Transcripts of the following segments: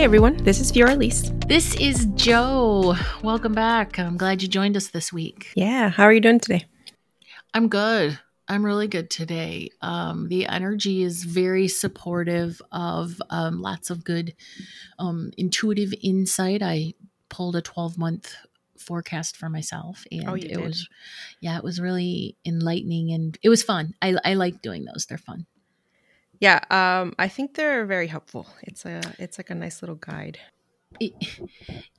Hey everyone, this is Fioraliz. This is Jo. Welcome back. I'm glad you joined us this week. Yeah, how are you doing today? I'm good. I'm really good today. Um, the energy is very supportive of um, lots of good um, intuitive insight. I pulled a 12 month forecast for myself and Oh, it did? was yeah it was really enlightening and it was fun i, I like doing those they're fun Yeah, um, I think they're very helpful. It's a it's like a nice little guide. it,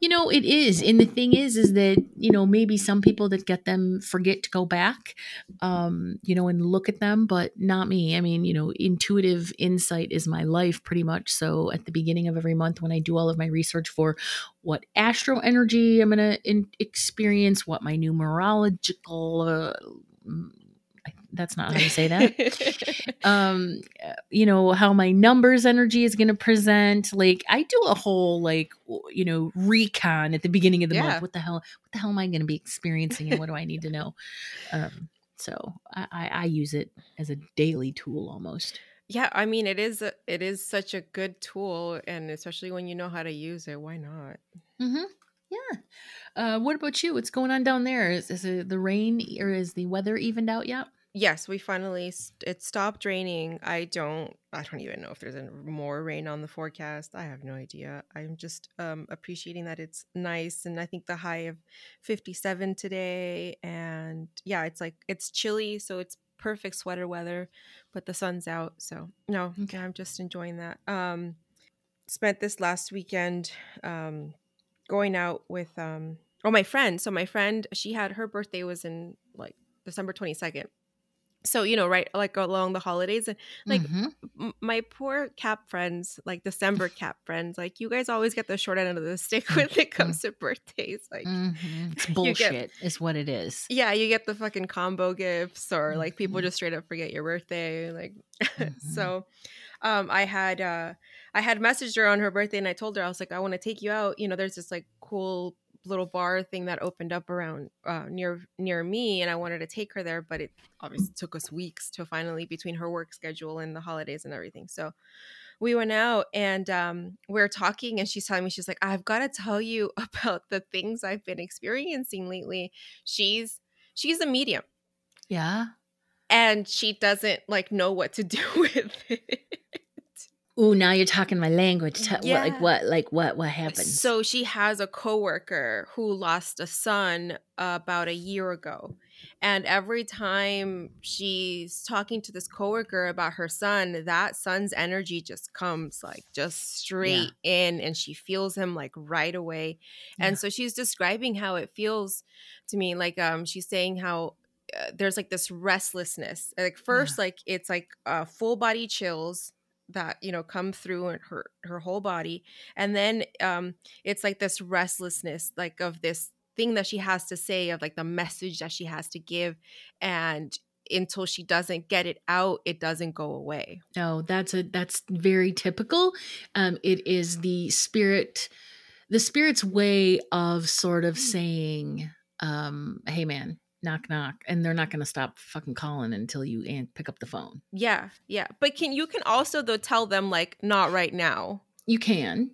you know it is and the thing is is that you know maybe some people that get them forget to go back um you know and look at them but not me i mean you know intuitive insight is my life pretty much so at the beginning of every month when i do all of my research for what astro energy i'm going to experience what my numerological uh, that's not how you say that. Um you know how my numbers energy is going to present like i do a whole like you know recon at the beginning of the Yeah. month what the hell what the hell am i going to be experiencing and what do i need to know? Um so I, I i use it as a daily tool almost. Yeah, I mean it is a, it is such a good tool, and especially when you know how to use it, why not? mm-hmm. Yeah. Uh what about you? What's going on down there? Is, is it the rain or is the weather evened out yet Yes, we finally st- it stopped raining. I don't I don't even know if there's any more rain on the forecast. I have no idea. I'm just um appreciating that it's nice and I think the high of 57 today and yeah, it's like it's chilly, so it's perfect sweater weather, but the sun's out. So, no, Okay. I'm just enjoying that. Um spent this last weekend um going out with um oh my friend. So my friend, she had her birthday was in like December 22nd so you know right like along the holidays and like Mhm. m- my poor cap friends like december cap friends like you guys always get the short end of the stick when it comes to birthdays like Mhm. it's you get- bullshit is what it is yeah you get the fucking combo gifts or like people Mhm. just straight up forget your birthday like Mhm. so um i had uh i had messaged her on her birthday and i told her i was like i want to take you out you know there's this like cool little bar thing that opened up around uh near near me and i wanted to take her there but it obviously took us weeks to finally between her work schedule and the holidays and everything. So we went out and um, we are talking and she's telling me she's like i've got to tell you about the things i've been experiencing lately. She's she's a medium. Yeah. And she doesn't like know what to do with it Ooh, now you're talking my language. Te- what, Yeah. like what? Like what? What happened? so she has a coworker who lost a son about a year ago and every time she's talking to this coworker about her son that son's energy just comes like just straight in and she feels him like right away and so she's describing how it feels to me like um she's saying how uh, there's like this restlessness like first like it's like uh, full body chills that you know come through and her her whole body and then um it's like this restlessness like of this thing that she has to say of like the message that she has to give and until she doesn't get it out it doesn't go away no, that's a that's very typical. Um, it is the spirit, the spirit's way of sort of saying, um, "Hey, man, knock knock," and they're not going to stop fucking calling until you pick up the phone. yeah yeah but can you can also though tell them like not right now You can,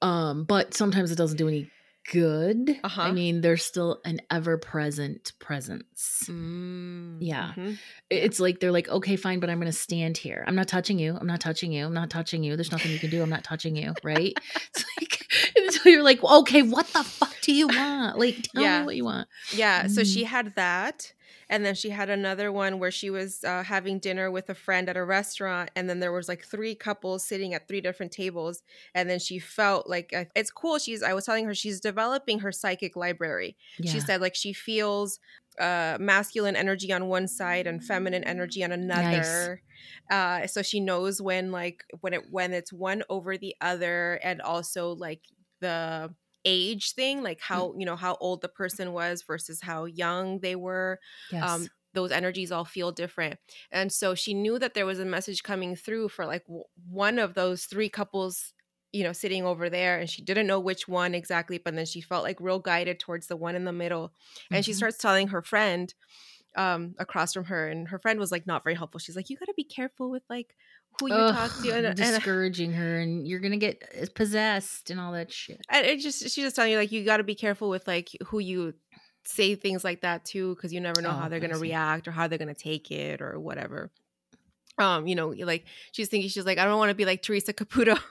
um, but sometimes it doesn't do any good. Uh-huh. I mean, there's still an ever present presence. mm, Yeah. mhm. it's like they're like okay fine but i'm gonna stand here i'm not touching you i'm not touching you i'm not touching you there's nothing you can do i'm not touching you right it's like until you're like okay what the fuck do you want like tell Yeah. me what you want Yeah, so Mm. she had that. And then she had another one where she was uh, having dinner with a friend at a restaurant. And then there was like three couples sitting at three different tables. And then she felt like uh, it's cool. She's, I was telling her, she's developing her psychic library. She said like she feels uh, masculine energy on one side and feminine energy on another. Uh, so she knows when like when it when it's one over the other, and also like the age thing, like how you know how old the person was versus how young they were. yes. Um, those energies all feel different, and so she knew that there was a message coming through for like w- one of those three couples you know sitting over there and she didn't know which one exactly but then she felt like real guided towards the one in the middle and she Mhm. starts telling her friend um across from her and her friend was like not very helpful she's like you got to be careful with like who you Ugh, talk to and, and, discouraging her, and you're gonna get uh, possessed and all that shit. and it just she's just telling you like you got to be careful with like who you say things like that to because you never know Oh, how they're gonna see. react or how they're gonna take it or whatever um you know like she's thinking she's like i don't want to be like teresa caputo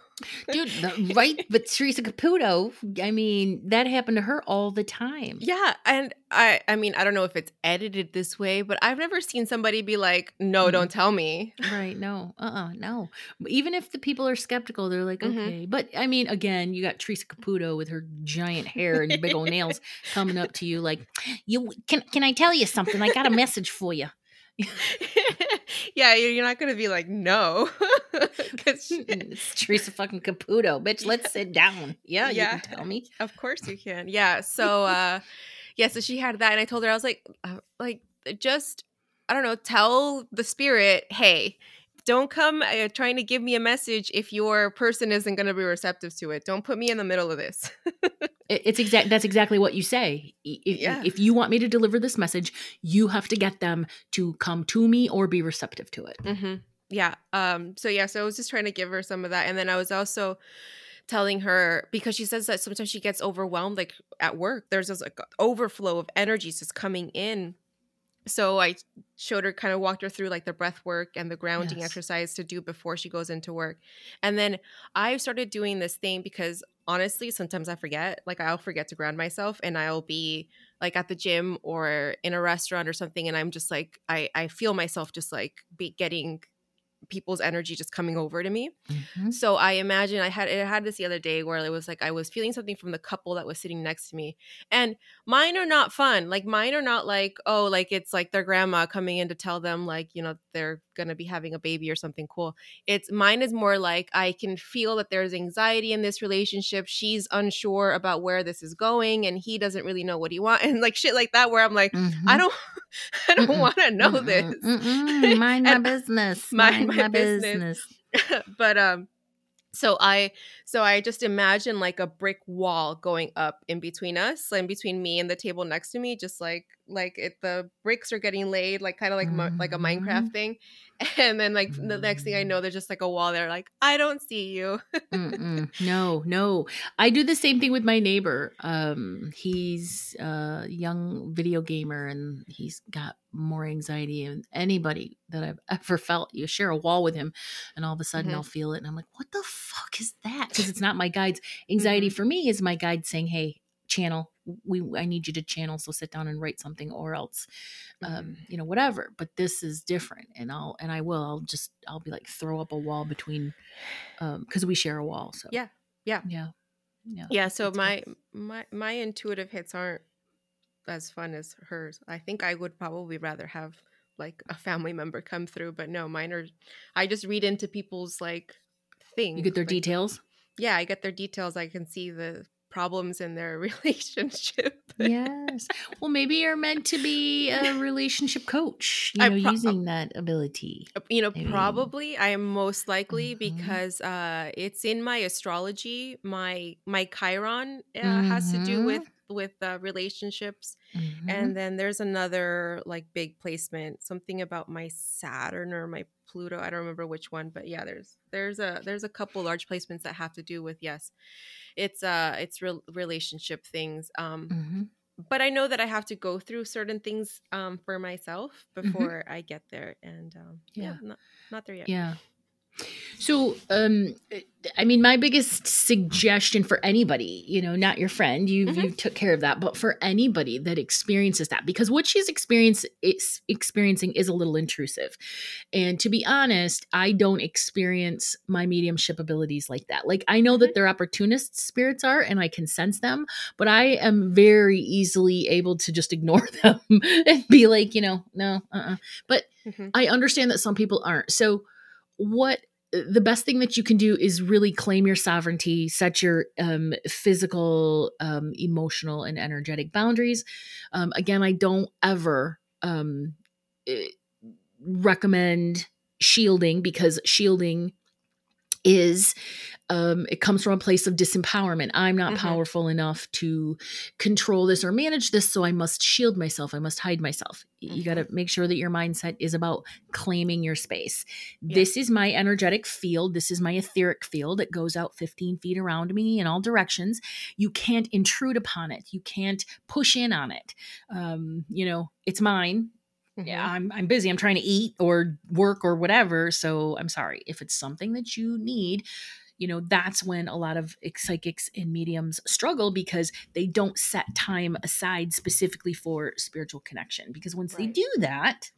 Dude, right? But Teresa Caputo, I mean, that happened to her all the time. yeah and i i mean i don't know if it's edited this way but i've never seen somebody be like no Mm. don't tell me Right. No. Uh. uh No. Even if the people are skeptical, they're like, Mhm. okay. But I mean, again, you got Teresa Caputo with her giant hair and big old nails coming up to you, like, you can. Can I tell you something? I got a message for you. yeah you're not gonna be like no 'Cause she- it's Teresa fucking Caputo, bitch. Let's sit down. Yeah, Yeah. you can tell me. Of course you can. Yeah. So uh yeah, so she had that and I told her I was like uh, like just I don't know, tell the spirit, "Hey, don't come uh, trying to give me a message if your person isn't going to be receptive to it. Don't put me in the middle of this." It's exact. That's exactly what you say. If, Yeah. if you want me to deliver this message, you have to get them to come to me or be receptive to it. hmm Yeah. Um. So yeah. So I was just trying to give her some of that, and then I was also telling her because she says that sometimes she gets overwhelmed, like at work. There's this like overflow of energies just coming in. So I showed her, kind of walked her through like the breath work and the grounding Yes. exercise to do before she goes into work, and then I started doing this thing because honestly, sometimes I forget. Like I'll forget to ground myself, and I'll be like at the gym or in a restaurant or something, and I'm just like I I feel myself just like be getting people's energy just coming over to me. Mhm. So I imagine I had it had this the other day where it was like I was feeling something from the couple that was sitting next to me. And mine are not fun. Like mine are not like, oh, like it's like their grandma coming in to tell them like, you know, they're gonna be having a baby or something cool. It's mine is more like I can feel that there's anxiety in this relationship. She's unsure about where this is going and he doesn't really know what he wants and like shit like that where I'm like, Mhm. I don't I don't wanna know Mm-mm. this. Mm-mm. Mind my business. Mind Mind, my my, business. business. but um so i so i just imagine like a brick wall going up in between us in between me and the table next to me just like like it the bricks are getting laid like kind of like mo- like a minecraft Mhm. thing and then like the next thing i know there's just like a wall there like i don't see you No, no. I do the same thing with my neighbor. Um, he's a young video gamer and he's got more anxiety than anybody that I've ever felt. You share a wall with him, and all of a sudden Mhm. I'll feel it, and I'm like, "What the fuck is that?" Because it's not my guide's anxiety. For me, is my guide saying, "Hey, channel. We I need you to channel. So sit down and write something, or else." um, you know, whatever. But this is different, and I'll and I will. I'll just I'll be like throw up a wall between, um, because we share a wall. So Yeah, yeah. yeah, yeah. yeah so my my my intuitive hits aren't as fun as hers i think i would probably rather have like a family member come through but no mine are i just read into people's like things You get their like, details. yeah i get their details i can see the problems in their relationship yes. Well, maybe you're meant to be a relationship coach. You know, pro- using that ability. you know Maybe. probably i am most likely Mhm. because uh it's in my astrology my my chiron uh, has to do Mhm. with with uh, relationships Mhm. and then there's another like big placement something about my saturn or my pluto i don't remember which one but yeah there's there's a there's a couple large placements that have to do with yes it's uh it's real relationship things um Mhm. but i know that i have to go through certain things um for myself Mhm. before i get there and um yeah, Yeah. not, not there yet Yeah. So, um, I mean, my biggest suggestion for anybody, you know, not your friend, you Mhm. you took care of that, but for anybody that experiences that, because what she's experience is experiencing is a little intrusive, and to be honest, I don't experience my mediumship abilities like that. Like I know that their opportunist spirits are, and I can sense them, but I am very easily able to just ignore them and be like, you know, no, uh, uh but Mhm. I understand that some people aren't. So, what the best thing that you can do is really claim your sovereignty, set your um, physical, um, emotional, and energetic boundaries. Um, again, I don't ever um, eh, recommend shielding because shielding is um, it comes from a place of disempowerment. I'm not Mhm. powerful enough to control this or manage this, so I must shield myself. I must hide myself. Y- You got to make sure that your mindset is about claiming your space. Yeah. This is my energetic field. This is my etheric field. It goes out 15 feet around me in all directions. You can't intrude upon it. You can't push in on it. Um, you know, it's mine Yeah, I'm I'm busy. I'm trying to eat or work or whatever. So I'm sorry. If it's something that you need, you know, that's when a lot of psychics and mediums struggle because they don't set time aside specifically for spiritual connection. Because once they do that,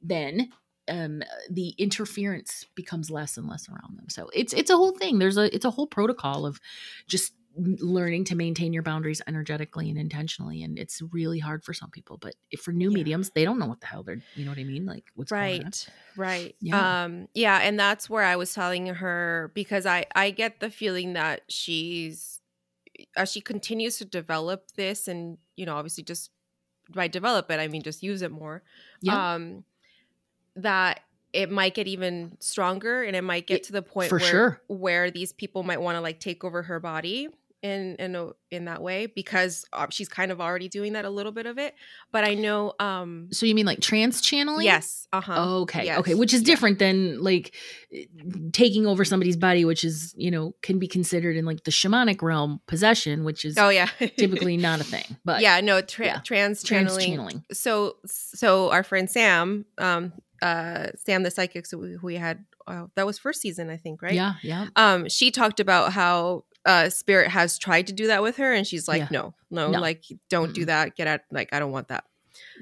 then um, the interference becomes less and less around them. So it's it's a whole thing. There's a it's a whole protocol of just learning to maintain your boundaries energetically and intentionally and it's really hard for some people but if for new Yeah. mediums they don't know what the hell they're you know what i mean like what's going on right right Yeah. um yeah and that's where i was telling her because i i get the feeling that she's as she continues to develop this and you know obviously just by develop it i mean just use it more yeah um that it might get even stronger and it might get to the point for where sure. where these people might want to like take over her body in in a, in that way because uh, she's kind of already doing that a little bit of it but i know um so you mean like trance channeling yes uh-huh okay okay Yes. which is Yeah. different than like eh, taking over somebody's body which is you know can be considered in like the shamanic realm possession which is oh yeah typically not a thing but yeah no tra- yeah. trance trance channeling channeling so so our friend sam um uh sam the psychic so we, we had uh, that was first season i think right yeah yeah um she talked about how uh spirit has tried to do that with her and she's like Yeah. no no No. like don't do Mm-mm. that get out like i don't want that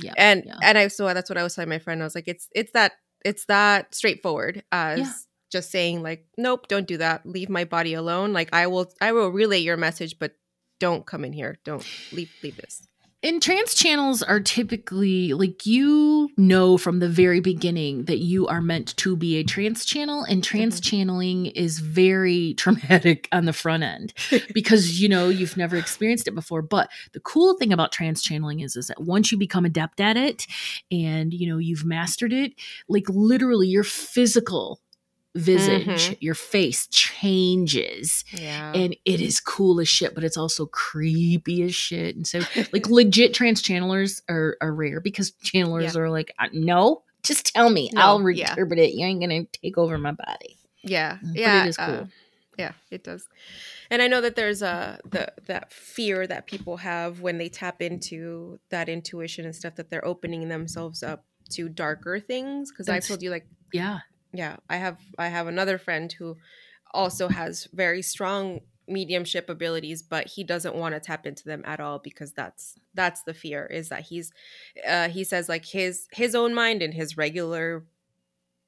Yeah, and yeah. and i so that's what i was telling my friend i was like it's it's that it's that straightforward as Yeah. just saying like nope don't do that leave my body alone like i will i will relay your message but don't come in here don't leave leave this And trance channels are typically like you know from the very beginning that you are meant to be a trance channel, and trance mm-hmm. channeling is very traumatic on the front end because you know you've never experienced it before. But the cool thing about trance channeling is, is that once you become adept at it and you know you've mastered it, like literally your physical visage, Mhm. your face changes yeah and it is cool as shit, but it's also creepy as shit. And so, like, legit trance channelers are, are rare because channelers are like, uh, no, just tell me, No, I'll yeah. it. You ain't gonna take over my body. Yeah, Mm, but yeah, it is cool. uh, yeah, it does. And I know that there's a the that fear that people have when they tap into that intuition and stuff that they're opening themselves up to darker things. Because I told you, like, Yeah, yeah, I have I have another friend who also has very strong mediumship abilities, but he doesn't want to tap into them at all because that's that's the fear is that he's uh, he says like his his own mind and his regular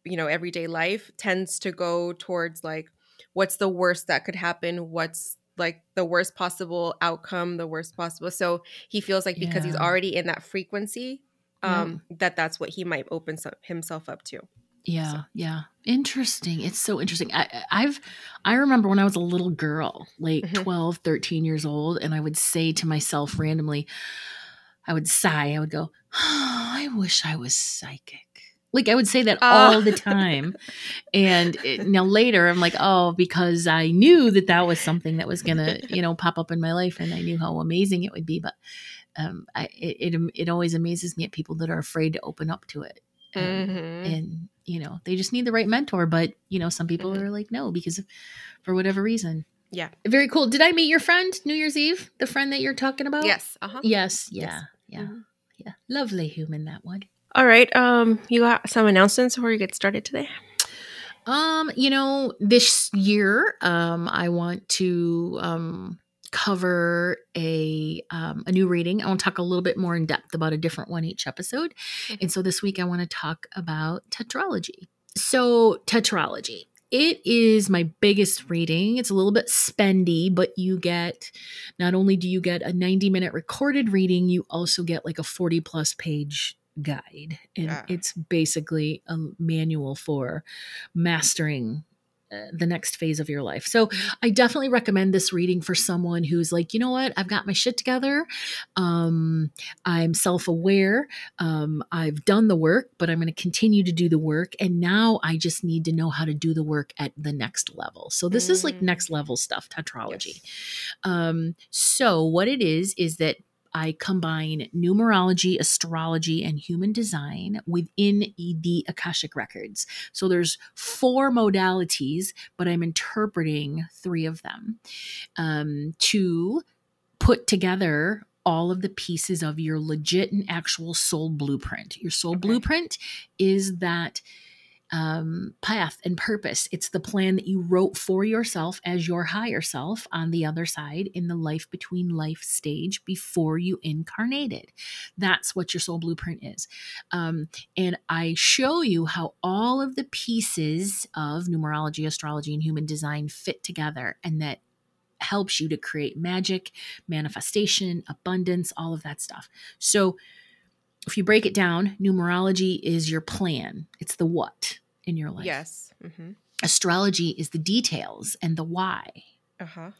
you know everyday life tends to go towards like what's the worst that could happen what's like the worst possible outcome the worst possible so he feels like because he's already in that frequency Yeah. um that that's what he might open some, himself up to yeah, So- yeah. Interesting. It's so interesting. I, I've, I remember when I was a little girl, like Mhm. 12, 13 years old, and I would say to myself randomly, I would sigh, I would go, oh, I wish I was psychic. Like I would say that Ah. all the time. and it, now later I'm like, oh, because I knew that that was something that was going to, you know, pop up in my life and I knew how amazing it would be. But um, I, it, it, it always amazes me at people that are afraid to open up to it. Um, Mhm. and you know they just need the right mentor but you know some people Mhm. are like no because of, for whatever reason Yeah. very cool did i meet your friend new year's eve the friend that you're talking about yes uh-huh yes Yes. yeah yeah Mhm. yeah lovely human that one all right um you got some announcements before you get started today um you know this year um i want to um cover a um, a new reading. I want to talk a little bit more in depth about a different one each episode. And so this week I want to talk about tetralogy. So tetralogy. It is my biggest reading. It's a little bit spendy, but you get not only do you get a 90 minute recorded reading, you also get like a 40 plus page guide. And Yeah. it's basically a manual for mastering the next phase of your life. So I definitely recommend this reading for someone who's like, you know what, I've got my shit together. Um, I'm self aware. Um, I've done the work, but I'm going to continue to do the work. And now I just need to know how to do the work at the next level. So this mm. is like mm. next level stuff, tetralogy. Yes. Um, so what it is, is that I combine numerology, astrology, and human design within the Akashic records. So there's four modalities, but I'm interpreting three of them um, to put together all of the pieces of your legit and actual soul blueprint. Your soul okay. blueprint is that um, path and purpose. It's the plan that you wrote for yourself as your higher self on the other side in the life between life stage before you incarnated. That's what your soul blueprint is. Um, and I show you how all of the pieces of numerology, astrology, and human design fit together and that helps you to create magic, manifestation, abundance, all of that stuff. So, if you break it down, numerology is your plan, it's the what in your life. Yes. Mm-hmm. Astrology is the details and the why. Uh huh.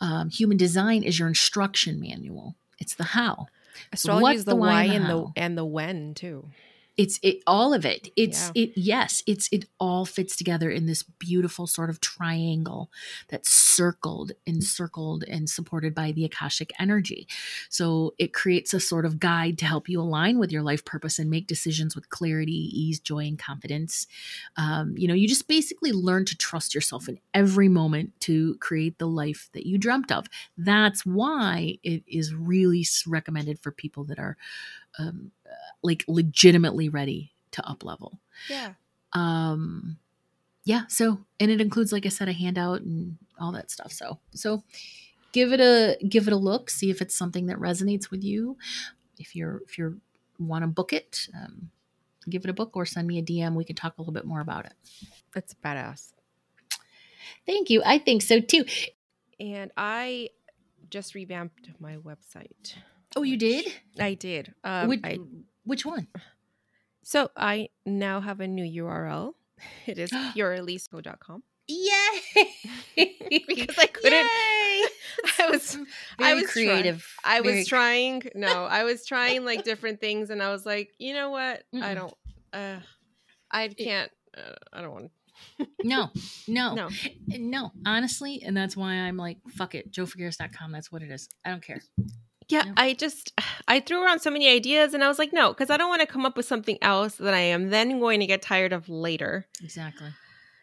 Um, human design is your instruction manual. It's the how. Astrology is the, the why, and the, and the and the when too it's it all of it. It's yeah. it yes it's it all fits together in this beautiful sort of triangle that's circled and circled and supported by the akashic energy. So it creates a sort of guide to help you align with your life purpose and make decisions with clarity ease joy and confidence. Um, you know you just basically learn to trust yourself in every moment to create the life that you dreamt of. That's why it is really recommended for people that are um, like legitimately ready to up level. Yeah. Um yeah, so and it includes like I said a handout and all that stuff. So so give it a give it a look, see if it's something that resonates with you. If you're if you want to book it, um, give it a book or send me a DM. We can talk a little bit more about it. That's badass. Thank you. I think so too. And I just revamped my website. Oh, you did? I did. Um, which, I, which one? So I now have a new URL. It is fioraliz.com. Yay! because I couldn't. Yay! I was Very I was creative. Try, I Very was trying. No, I was trying like different things, and I was like, you know what? Mm-mm. I don't. Uh, I can't. Uh, I don't want. no, no, no, no. Honestly, and that's why I'm like, fuck it, jofigueras.com. That's what it is. I don't care. Yeah, no. I just I threw around so many ideas and I was like, no, because I don't want to come up with something else that I am then going to get tired of later. Exactly.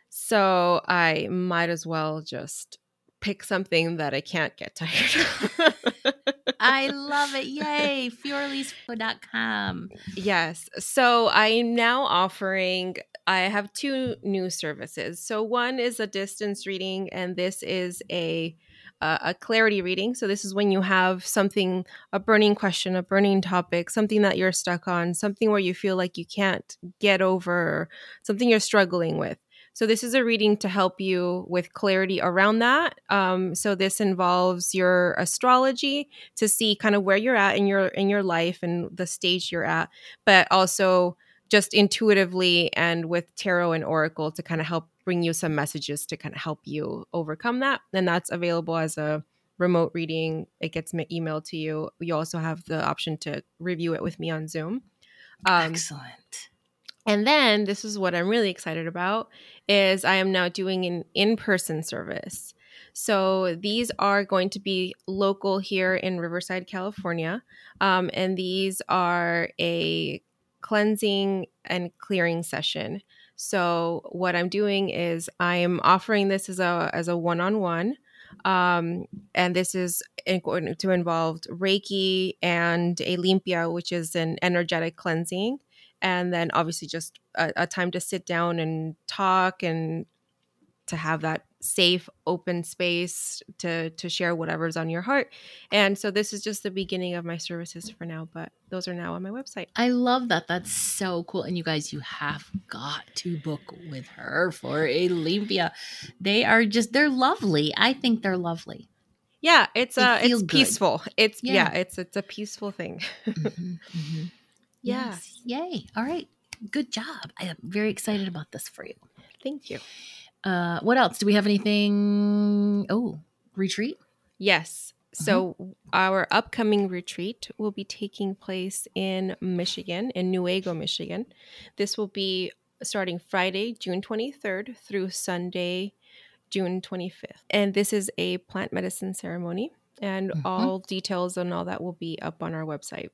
So I might as well just pick something that I can't get tired of. I love it. Yay. Fioraliz.com. Yes. So I'm now offering, I have two new services. So one is a distance reading, and this is a a, clarity reading. So, this is when you have something, a burning question, a burning topic, something that you're stuck on, something where you feel like you can't get over, something you're struggling with. So, this is a reading to help you with clarity around that. Um, so, this involves your astrology to see kind of where you're at in your in your life and the stage you're at, but also just intuitively and with tarot and oracle to kind of help bring you some messages to kind of help you overcome that. And that's available as a remote reading. It gets emailed to you. You also have the option to review it with me on Zoom. Um, Excellent. And then this is what I'm really excited about is I am now doing an in-person service. So these are going to be local here in Riverside, California. Um, and these are a cleansing and clearing session. So what I'm doing is I am offering this as a as a one on one, and this is going to involve Reiki and a limpia, which is an energetic cleansing, and then obviously just a, a time to sit down and talk and to have that safe open space to to share whatever's on your heart. And so this is just the beginning of my services for now but those are now on my website. I love that. That's so cool. And you guys you have got to book with her for limpia. They are just they're lovely. I think they're lovely. Yeah it's uh it's good. peaceful. It's yeah. yeah. it's it's a peaceful thing. Mm-hmm, mm-hmm. yeah. Yes. yay. All right. Good job. I am very excited about this for you. Thank you Uh, what else? Do we have anything? Oh, retreat. Yes. So our upcoming retreat will be taking place in Michigan, in Newaygo, Michigan. This will be starting Friday, June 23rd through Sunday, June 25th. And this is a plant medicine ceremony. And Mhm. all details and all that will be up on our website,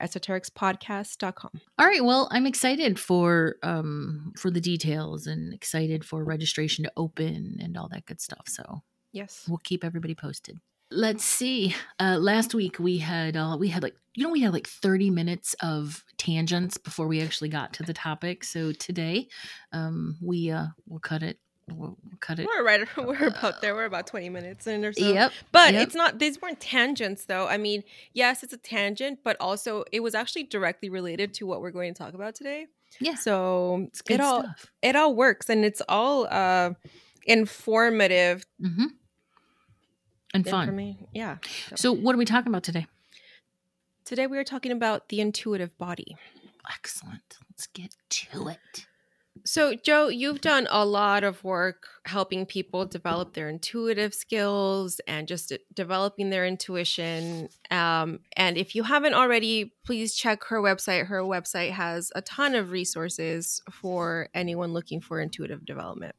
esoterixpodcast.com. All right. Well, I'm excited for um for the details and excited for registration to open and all that good stuff. So Yes. we'll keep everybody posted. Let's see. Uh, last week we had uh, we had like you know we had like 30 minutes of tangents before we actually got to the topic. So today um, we uh, we'll cut it. We'll, cut it. We're right. We're about there. We're about 20 minutes in or so. Yep. But Yep. it's not, these weren't tangents though. I mean, yes, it's a tangent, but also it was actually directly related to what we're going to talk about today. Yeah. So It's good it all, stuff. it all works and it's all uh, informative. mm-hmm. And fun. Yeah. So what are we talking about today? Today we are talking about the intuitive body. Excellent. Let's get to it. So, Jo, you've done a lot of work helping people develop their intuitive skills and just developing their intuition. Um, and if you haven't already, please check her website. Her website has a ton of resources for anyone looking for intuitive development.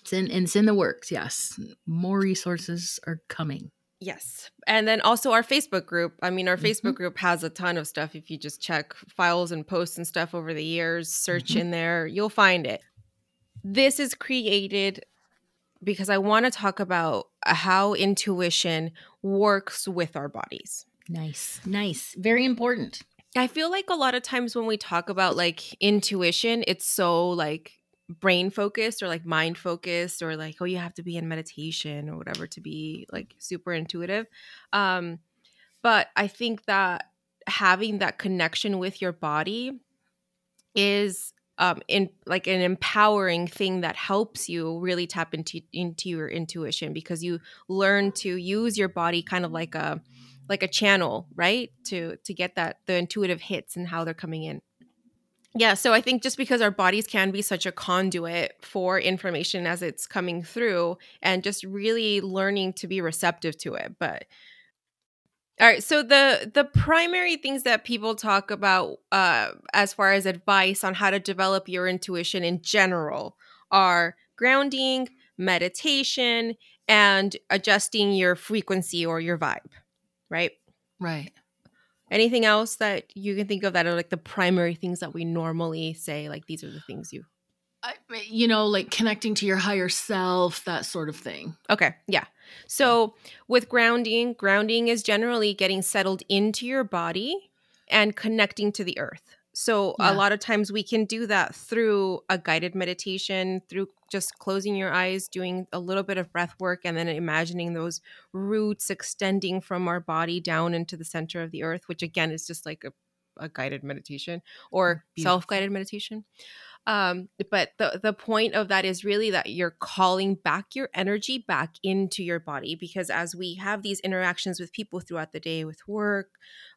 It's in, it's in the works. Yes. More resources are coming. Yes. And then also our Facebook group. I mean, our Mhm. Facebook group has a ton of stuff. If you just check files and posts and stuff over the years, search Mhm. in there, you'll find it. This is created because I want to talk about how intuition works with our bodies. Nice. Nice. Very important. I feel like a lot of times when we talk about like intuition, it's so like brain focused or like mind focused or like oh you have to be in meditation or whatever to be like super intuitive. Um but I think that having that connection with your body is um in like an empowering thing that helps you really tap into into your intuition because you learn to use your body kind of like a like a channel right to to get that the intuitive hits and how they're coming in yeah so i think just because our bodies can be such a conduit for information as it's coming through and just really learning to be receptive to it but all right so the the primary things that people talk about uh as far as advice on how to develop your intuition in general are grounding meditation and adjusting your frequency or your vibe right Right. Anything else that you can think of that are like the primary things that we normally say like these are the things you I, you know, like connecting to your higher self, that sort of thing. okay yeah so with grounding grounding is generally getting settled into your body and connecting to the earth so Yeah. a lot of times we can do that through a guided meditation through just closing your eyes doing a little bit of breath work and then imagining those roots extending from our body down into the center of the earth which again is just like a, a guided meditation or Beautiful. self-guided meditation um but the the point of that is really that you're calling back your energy back into your body because as we have these interactions with people throughout the day with work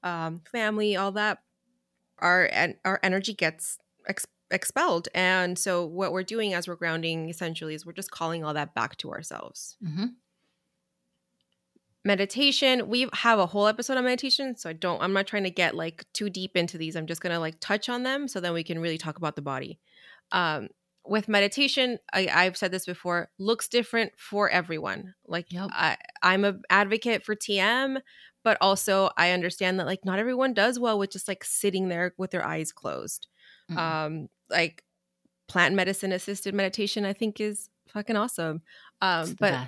um family all that our and our energy gets ex- expelled. And so what we're doing as we're grounding essentially is we're just calling all that back to ourselves. Mm-hmm. meditation we have a whole episode on meditation so i don't i'm not trying to get like too deep into these. I'm just gonna like touch on them so then we can really talk about the body. Um with meditation I, i've said this before looks different for everyone like Yep. I, i'm a advocate for tm but also i understand that like not everyone does well with just like sitting there with their eyes closed Mhm. um like plant medicine assisted meditation i think is fucking awesome um but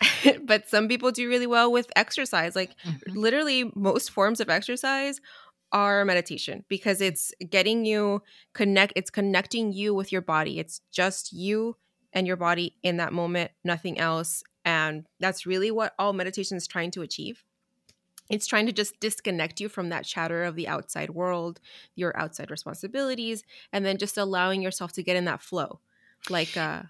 but some people do really well with exercise like Mhm. literally most forms of exercise are meditation because it's getting you connect it's connecting you with your body. It's just you and your body in that moment nothing else. And that's really what all meditation is trying to achieve. It's trying to just disconnect you from that chatter of the outside world your outside responsibilities and then just allowing yourself to get in that flow. Like uh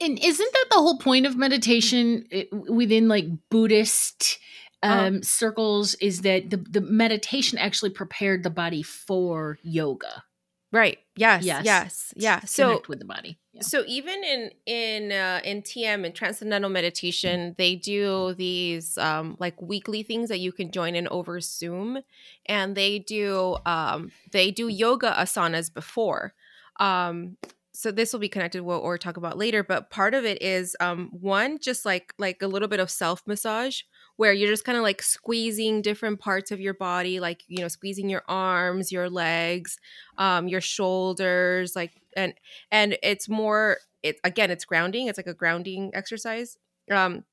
And isn't that the whole point of meditation within like Buddhist um, circles? Is that the, the meditation actually prepared the body for yoga? Right. Yes. Yes. Yes. Yeah. So Connect with the body. Yeah. so even in in uh, in TM and transcendental meditation, they do these um, like weekly things that you can join in over Zoom, and they do um, they do yoga asanas before. Um, so this will be connected to what we'll talk about later, but part of it is um, one just like like a little bit of self massage where you're just kind of like squeezing different parts of your body, like you know squeezing your arms, your legs, um, your shoulders, like and and it's more it again it's grounding it's like a grounding exercise um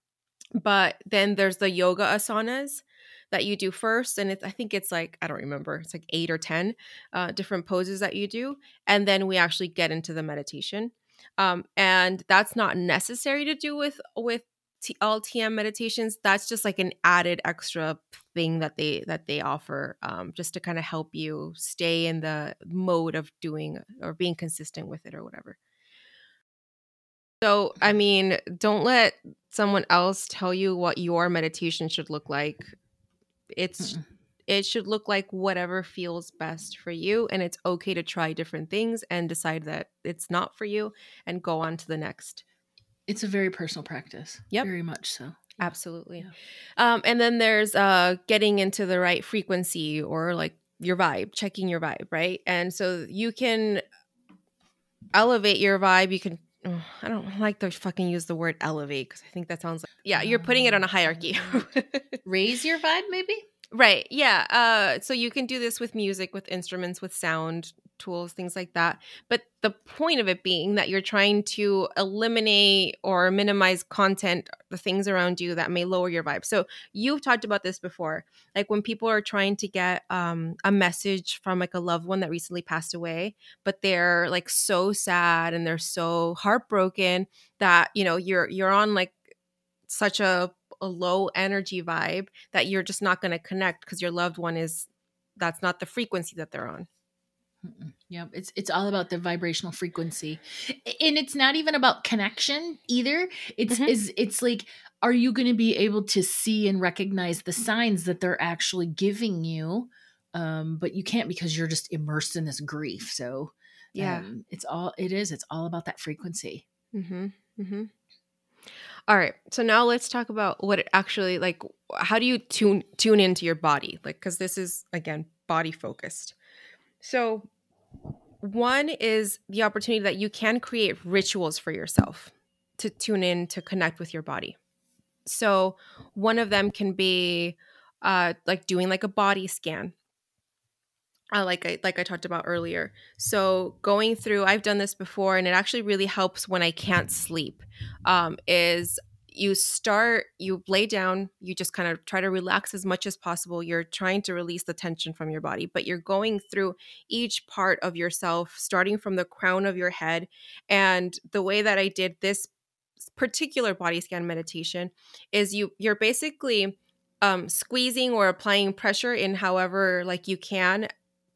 but then there's the yoga asanas that you do first and it's i think it's like i don't remember it's like eight or ten uh, different poses that you do and then we actually get into the meditation um, and that's not necessary to do with with T- all tm meditations that's just like an added extra thing that they that they offer um, just to kind of help you stay in the mode of doing or being consistent with it or whatever. So i mean don't let someone else tell you what your meditation should look like. It's Mm-mm. it should look like whatever feels best for you and it's okay to try different things and decide that it's not for you and go on to the next It's a very personal practice. Yep. Very much so. absolutely Yeah. um and then there's uh getting into the right frequency or like your vibe checking your vibe right and so you can elevate your vibe you can oh, i don't like to fucking use the word elevate because i think that sounds like yeah you're putting it on a hierarchy Raise your vibe, maybe? Right. Yeah. Uh, so you can do this with music, with instruments, with sound tools, things like that. But the point of it being that you're trying to eliminate or minimize content, the things around you that may lower your vibe. So you've talked about this before. Like when people are trying to get um, a message from like a loved one that recently passed away, but they're like so sad and they're so heartbroken that, you know, you're you're on like such a a low energy vibe that you're just not going to connect because your loved one is that's not the frequency that they're on. Yeah, it's it's all about the vibrational frequency, and it's not even about connection either. It's Mhm. is it's like, are you going to be able to see and recognize the signs that they're actually giving you? Um, but you can't because you're just immersed in this grief. So Yeah. um, it's all it is. It's all about that frequency. Mm-hmm. Mm-hmm. All right. So now let's talk about what it actually like. How do you tune tune into your body? Like, because this is again body focused. So one is the opportunity that you can create rituals for yourself to tune in to connect with your body. So one of them can be uh, like doing like a body scan. Uh, like I like I talked about earlier. So going through, I've done this before, and it actually really helps when I can't sleep. Um, is you start, you lay down, you just kind of try to relax as much as possible. You're trying to release the tension from your body, but you're going through each part of yourself, starting from the crown of your head. And the way that I did this particular body scan meditation is you you're basically um, squeezing or applying pressure in however like you can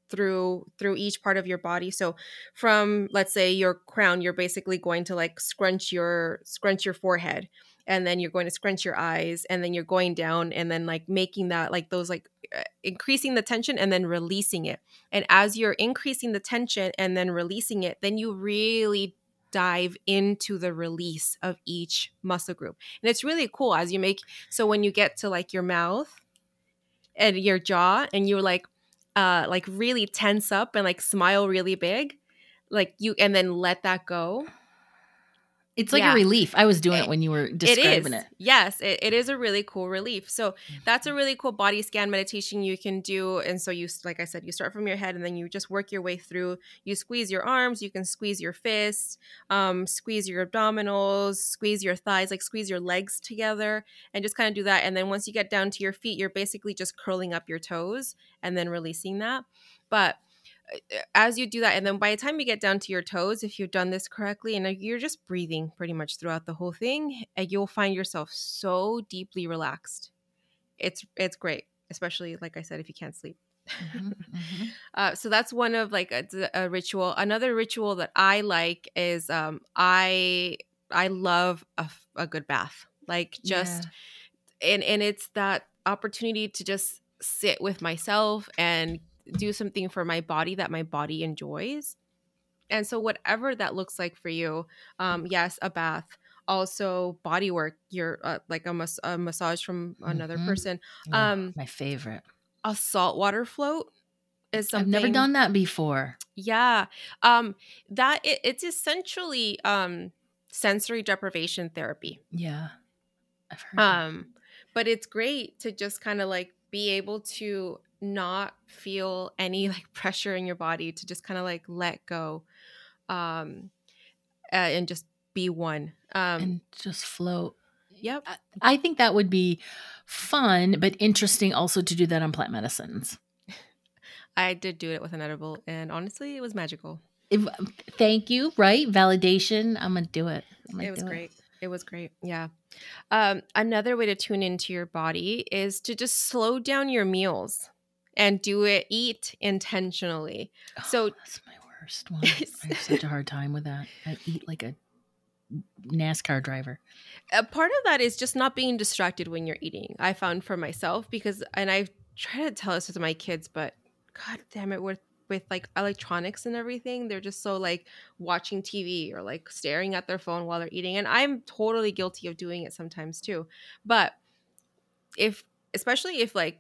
through through each part of your body. So from let's say your crown you're basically going to like scrunch your scrunch your forehead and then you're going to scrunch your eyes and then you're going down and then like making that like those like uh, increasing the tension and then releasing it. And as you're increasing the tension and then releasing it then you really dive into the release of each muscle group. And it's really cool as you make so when you get to like your mouth and your jaw and you're like uh like really tense up and like smile really big like you and then let that go It's like Yeah. a relief. I was doing it, It- when you were describing is. it. yes it, it is a really cool relief. So that's a really cool body scan meditation you can do. And so you like i said you start from your head and then you just work your way through. You squeeze your arms you can squeeze your fists um, squeeze your abdominals squeeze your thighs like squeeze your legs together and just kind of do that. And then once you get down to your feet you're basically just curling up your toes and then releasing that. But as you do that and then by the time you get down to your toes if you've done this correctly and uh, you're just breathing pretty much throughout the whole thing and you'll find yourself so deeply relaxed. It's it's great especially like i said if you can't sleep. Mhm, mhm. uh, so that's one of like a, a ritual. Another ritual that i like is um i i love a good bath. Like just and and it's that opportunity to just sit with myself and do something for my body that my body enjoys. And so, whatever that looks like for you, um, yes, a bath, also body work, you're uh, like a, mas- a massage from another Mhm. person, Oh, um, my favorite. a saltwater float is something. I've never done that before. Yeah. Um that it, it's essentially um sensory deprivation therapy. Yeah. I've heard. that. Um but it's great to just kind of like be able to not feel any like pressure in your body to just kind of like let go um uh, and just be one. Um and just float. yep. I think that would be fun, but interesting also to do that on plant medicines. I did do it with an edible and honestly it was magical. If, thank you. Right? Validation. I'm gonna do it. Gonna it was great it. was great yeah um, another way to tune into your body is to just slow down your meals and do it eat intentionally Oh, so- that's my worst one. I have such a hard time with that. I eat like a NASCAR driver. a part of that is just not being distracted when you're eating i found for myself because and i try to tell this to my kids but god damn it with with like electronics and everything they're just so like watching tv or like staring at their phone while they're eating and i'm totally guilty of doing it sometimes too but if especially if like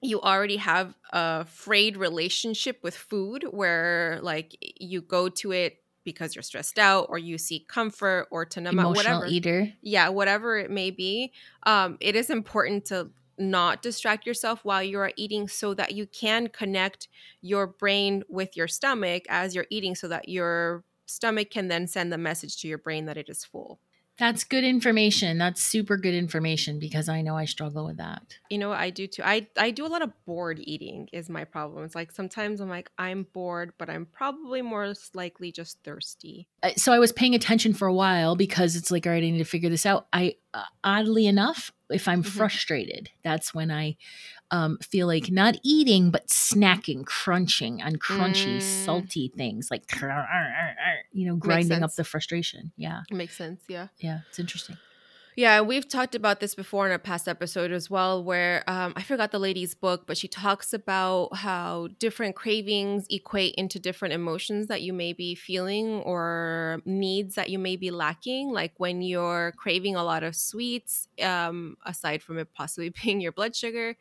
you already have a frayed relationship with food where like you go to it because you're stressed out or you seek comfort or to numb out Emotional whatever eater. yeah whatever it may be um, it is important to not distract yourself while you are eating so that you can connect your brain with your stomach as you're eating so that your stomach can then send the message to your brain that it is full That's good information. That's super good information because I know I struggle with that. you know i do too i i do a lot of bored eating is my problem it's like sometimes i'm like i'm bored but i'm probably more likely just thirsty Uh, So I was paying attention for a while because it's like, all right, I need to figure this out. I, uh, oddly enough, if I'm Mhm. frustrated, that's when I um, feel like not eating, but snacking, crunching on crunchy, Mm. salty things like, you know, grinding up the frustration. Yeah. it makes sense yeah Yeah. It's interesting. Yeah, we've talked about this before in a past episode as well, where um, I forgot the lady's book, but she talks about how different cravings equate into different emotions that you may be feeling or needs that you may be lacking. Like when you're craving a lot of sweets, um, aside from it possibly being your blood sugar,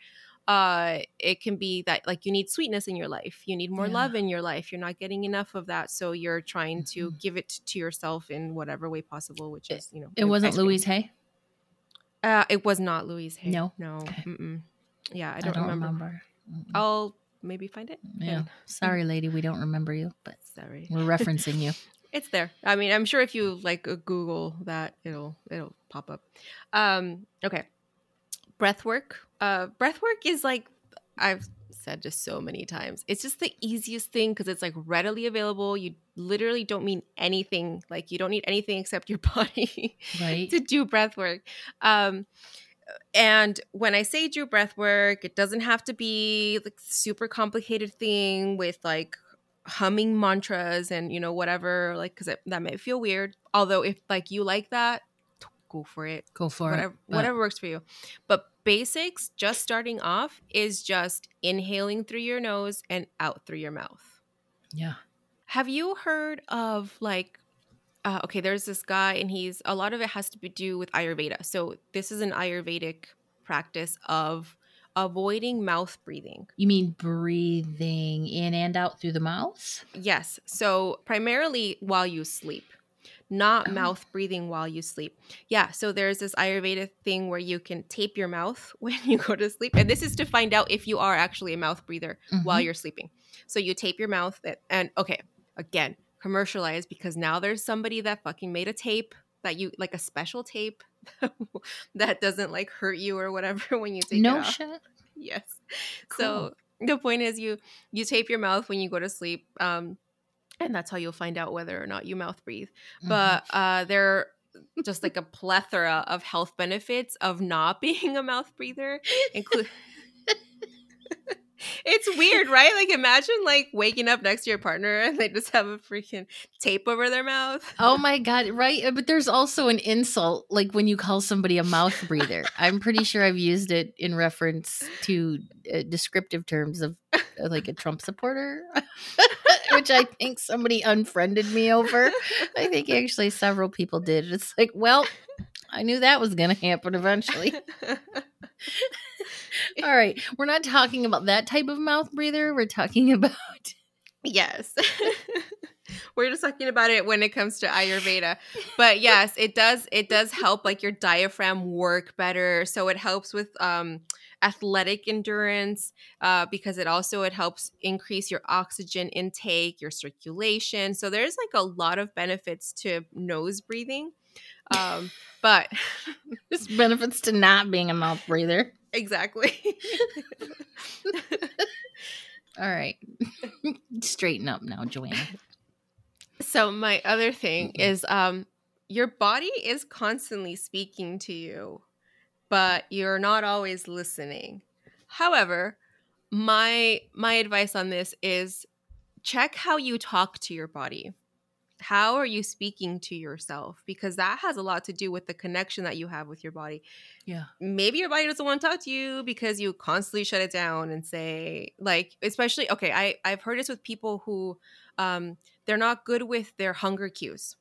uh, it can be that like you need sweetness in your life, you need more Yeah. love in your life. You're not getting enough of that, so you're trying to Mhm. give it to yourself in whatever way possible, which is you know It wasn't. Louise Hay. Uh, it was not Louise Hay. No? no. Mm-mm. Yeah, I I don't, don't, remember. remember. I'll maybe find it. yeah. Sorry, lady. We don't remember you, but Sorry, we're referencing you. it's there. I mean, I'm sure if you like uh, Google that, it'll it'll pop up. Um, okay, breath work. Uh, breath work is like I've said just so many times. It's just the easiest thing because it's like readily available. You literally don't mean anything. Like you don't need anything except your body. Right? to do breath work. Um, and when I say do breath work, it doesn't have to be like super complicated thing with like humming mantras and you know whatever like because that might feel weird. Although if like you like that, go for it. Go for whatever it. But- whatever works for you. But basics, just starting off, is just inhaling through your nose and out through your mouth. Yeah. Have you heard of like uh, okay, there's this guy and he's a lot of it has to be do with Ayurveda. So this is an Ayurvedic practice of avoiding mouth breathing. You mean breathing in and out through the mouth? Yes. So primarily while you sleep, not Oh. mouth breathing while you sleep. Yeah. So there's this Ayurveda thing where you can tape your mouth when you go to sleep. And this is to find out if you are actually a mouth breather while Mhm. you're sleeping. So you tape your mouth and, and okay, again, commercialized because now there's somebody that fucking made a tape that you like a special tape that doesn't like hurt you or whatever when you take it no shit. Yes. So the point is you you tape your mouth when you go to sleep. Um and that's how you'll find out whether or not you mouth breathe. Mhm. But uh there are just like a plethora of health benefits of not being a mouth breather, include It's weird, right? Like imagine like waking up next to your partner and they just have a freaking tape over their mouth. Oh my god, right? Uh, But there's also an insult like when you call somebody a mouth breather. I'm pretty sure I've used it in reference to uh, descriptive terms of like a Trump supporter, which I think somebody unfriended me over. I think actually several people did. It's like, well, I knew that was going to happen eventually. All right, we're not talking about that type of mouth breather. We're talking about yes. We're just talking about it when it comes to Ayurveda. But yes, it does it does help like your diaphragm work better. So it helps with um athletic endurance uh, because it also it helps increase your oxygen intake your circulation. So there's like a lot of benefits to nose breathing um, but there's benefits to not being a mouth breather. Exactly. All right. Straighten up now joanna. So my other thing is um your body is constantly speaking to you but you're not always listening. However, my my advice on this is check how you talk to your body. How are you speaking to yourself? Because that has a lot to do with the connection that you have with your body. Yeah. Maybe your body doesn't want to talk to you because you constantly shut it down and say, like, especially, okay, I, I've heard this with people who um, they're not good with their hunger cues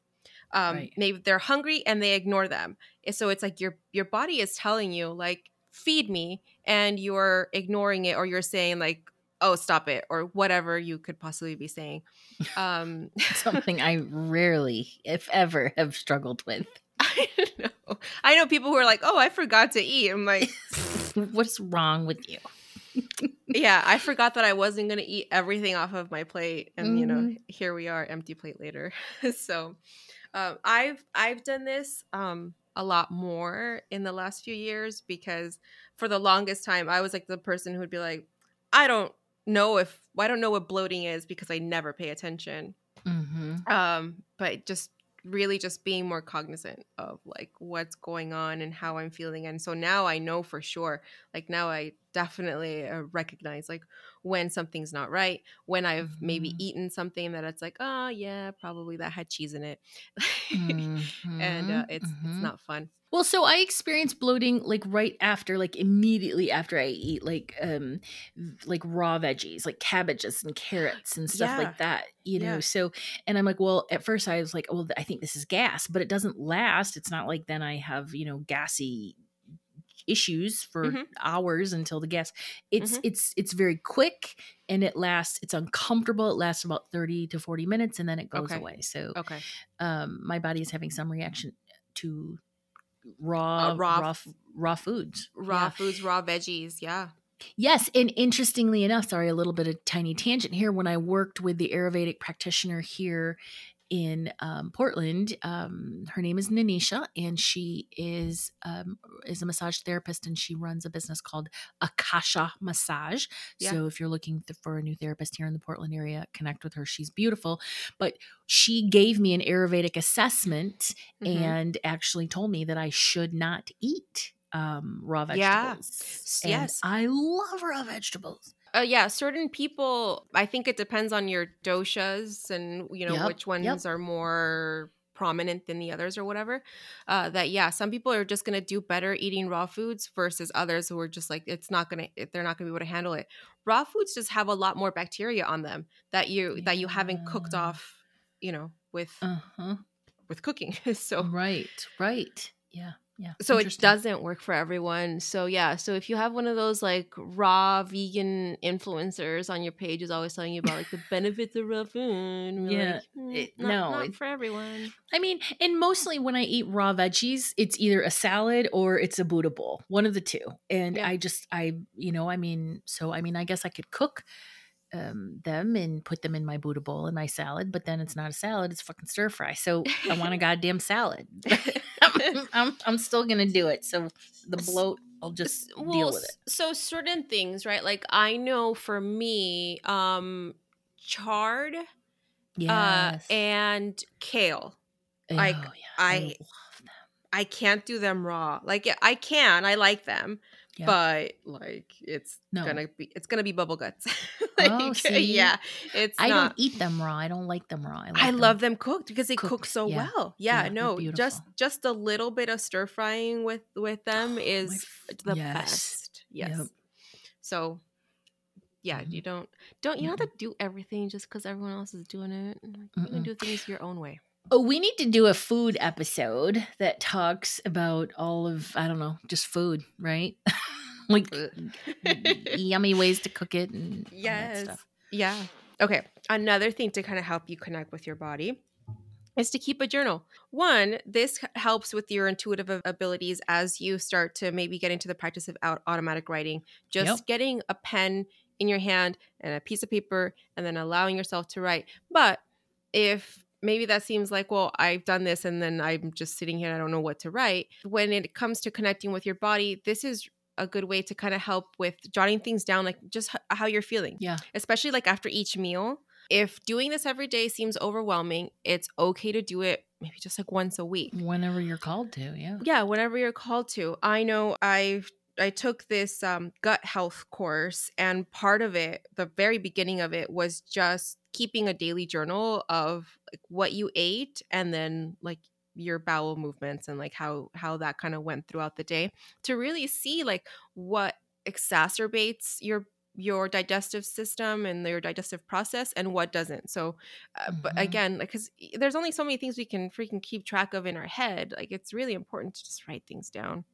um right. maybe they're hungry and they ignore them so it's like your your body is telling you like feed me and you're ignoring it or you're saying like oh stop it or whatever you could possibly be saying um something i rarely if ever have struggled with i know i know people who are like oh i forgot to eat i'm like what's wrong with you yeah i forgot that i wasn't going to eat everything off of my plate and mm-hmm. you know mm-hmm. here we are empty plate later so um, I've I've done this um, a lot more in the last few years because for the longest time I was like the person who would be like, I don't know if I don't know what bloating is because I never pay attention. Mm-hmm. Um, but just really just being more cognizant of like what's going on and how I'm feeling. And so now I know for sure, like now I definitely uh, recognize like when something's not right, when I've mm-hmm. maybe eaten something that it's like, oh yeah, probably that had cheese in it. mm-hmm. And uh, it's, mm-hmm. it's not fun. Well, so I experience bloating like right after, like immediately after I eat like um like raw veggies, like cabbages and carrots and stuff yeah. like that, you know. Yeah. So and I'm like, well, at first I was like, well, I think this is gas, but it doesn't last. It's not like then I have, you know, gassy issues for mm-hmm. hours until the gas it's mm-hmm. it's it's very quick and it lasts it's uncomfortable it lasts about 30 to 40 minutes and then it goes okay. away so okay um my body is having some reaction to raw, uh, raw, raw, raw foods, raw yeah. foods, raw veggies. Yeah. Yes, and interestingly enough, sorry, a little bit of tiny tangent here. When I worked with the Ayurvedic practitioner here in um, Portland. Um, her name is Nanisha, and she is um, is a massage therapist, and she runs a business called Akasha Massage. Yeah. So if you're looking for a new therapist here in the Portland area, connect with her. She's beautiful. But she gave me an Ayurvedic assessment mm-hmm. and actually told me that I should not eat um, raw vegetables. Yeah. yes, I love raw vegetables. Uh, yeah, certain people. I think it depends on your doshas and you know yep, which ones yep. are more prominent than the others or whatever. Uh, that yeah, some people are just gonna do better eating raw foods versus others who are just like it's not gonna they're not gonna be able to handle it. Raw foods just have a lot more bacteria on them that you yeah. that you haven't cooked off, you know, with uh-huh. with cooking. so right, right, yeah yeah so it doesn't work for everyone. So yeah so if you have one of those like raw vegan influencers on your page is always telling you about like the benefits of raw food yeah like, mm, it, not, no not for everyone. I mean and mostly when i eat raw veggies it's either a salad or it's a buddha bowl one of the two. And yeah. i just i you know i mean so i mean i guess i could cook um, them and put them in my Buddha bowl and my salad, but then it's not a salad; it's fucking stir fry. So I want a goddamn salad. I'm, I'm still gonna do it. So the bloat, I'll just well, deal with it. So certain things, right? Like I know for me, um, chard, uh, yes. uh, and kale. Oh, like yeah. I, I, I can't do them raw. Like I can, I like them, yeah. but like it's no. gonna be it's gonna be bubble guts. like, oh, see? yeah, it's. I not, don't eat them raw. I don't like them raw. I, like I them love them cooked because they cooked. cook so yeah. well. Yeah, yeah no, just just a little bit of stir frying with with them oh, is the yes. best. Yes. Yep. So yeah, Mhm. you don't don't you don't have to do everything just because everyone else is doing it. Like, You can do things your own way. Oh, we need to do a food episode that talks about all of I don't know, just food, right? like yummy ways to cook it and Yes. stuff. Yeah. Okay. Another thing to kind of help you connect with your body is to keep a journal. One, this helps with your intuitive abilities as you start to maybe get into the practice of out- automatic writing. Just Yep. getting a pen in your hand and a piece of paper and then allowing yourself to write. But if maybe that seems like, well, I've done this and then I'm just sitting here and I don't know what to write. When it comes to connecting with your body, this is a good way to kind of help with jotting things down, like just h- how you're feeling Yeah. especially like after each meal. If doing this every day seems overwhelming, it's okay to do it maybe just like once a week. Whenever you're called to, yeah. Yeah, whenever you're called to. I know I've I took this um, gut health course, and part of it, the very beginning of it, was just keeping a daily journal of like what you ate, and then like your bowel movements and like how how that kind of went throughout the day to really see like what exacerbates your your digestive system and your digestive process and what doesn't so uh, but Mhm. again like because there's only so many things we can freaking keep track of in our head like it's really important to just write things down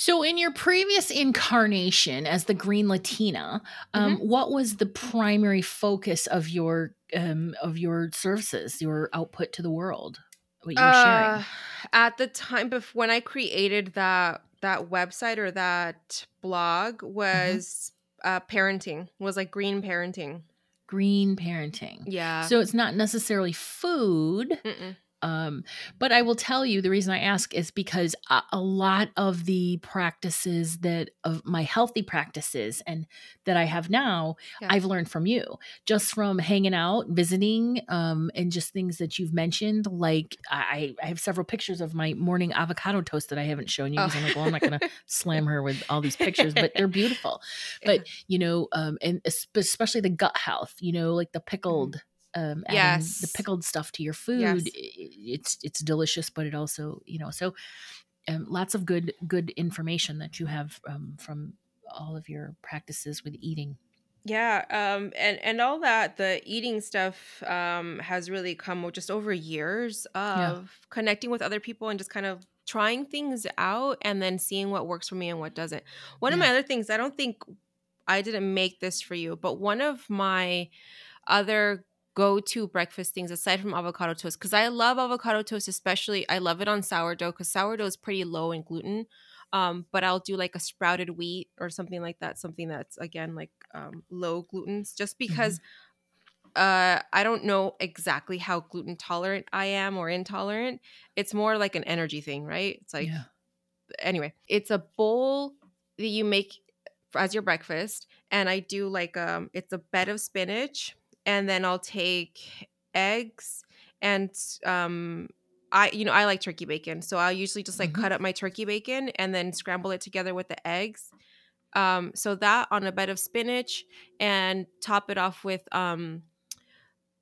So, in your previous incarnation as the Green Latina, um, Mm-hmm. what was the primary focus of your um, of your services, your output to the world? What you were Uh, sharing? at the time before when i created that that website or that blog was uh parenting was like green parenting Green parenting. yeah So it's not necessarily food, Mm-mm. Um, but I will tell you the reason I ask is because a, a lot of the practices that of my healthy practices and that I have now, Yeah. I've learned from you just from hanging out, visiting, um, and just things that you've mentioned. Like I, I have several pictures of my morning avocado toast that I haven't shown you because Oh. I'm like, well, I'm not going to slam her with all these pictures, but they're beautiful. But you know, um, and especially the gut health, you know, like the pickled, um, adding the. Pickled stuff to your food. Yes. It's it's delicious, but it also, you know, so um, lots of good good information that you have um, from all of your practices with eating. Yeah, um, and and all that the eating stuff um, has really come just over years of connecting with other people and just kind of trying things out and then seeing what works for me and what doesn't. One of my other things, I don't think I didn't make this for you, but one of my other go-to breakfast things aside from avocado toast because I love avocado toast especially I love it on sourdough because sourdough is pretty low in gluten um, but I'll do like a sprouted wheat or something like that, something that's again like um, low glutens, just because uh, I don't know exactly how gluten tolerant I am or intolerant. It's more like an energy thing, right? It's like yeah. anyway, it's a bowl that you make as your breakfast, and I do like um, it's a bed of spinach, and then I'll take eggs and um I you know I like turkey bacon, so I'll usually just like Mhm. cut up my turkey bacon and then scramble it together with the eggs. Um, so that on a bed of spinach and top it off with um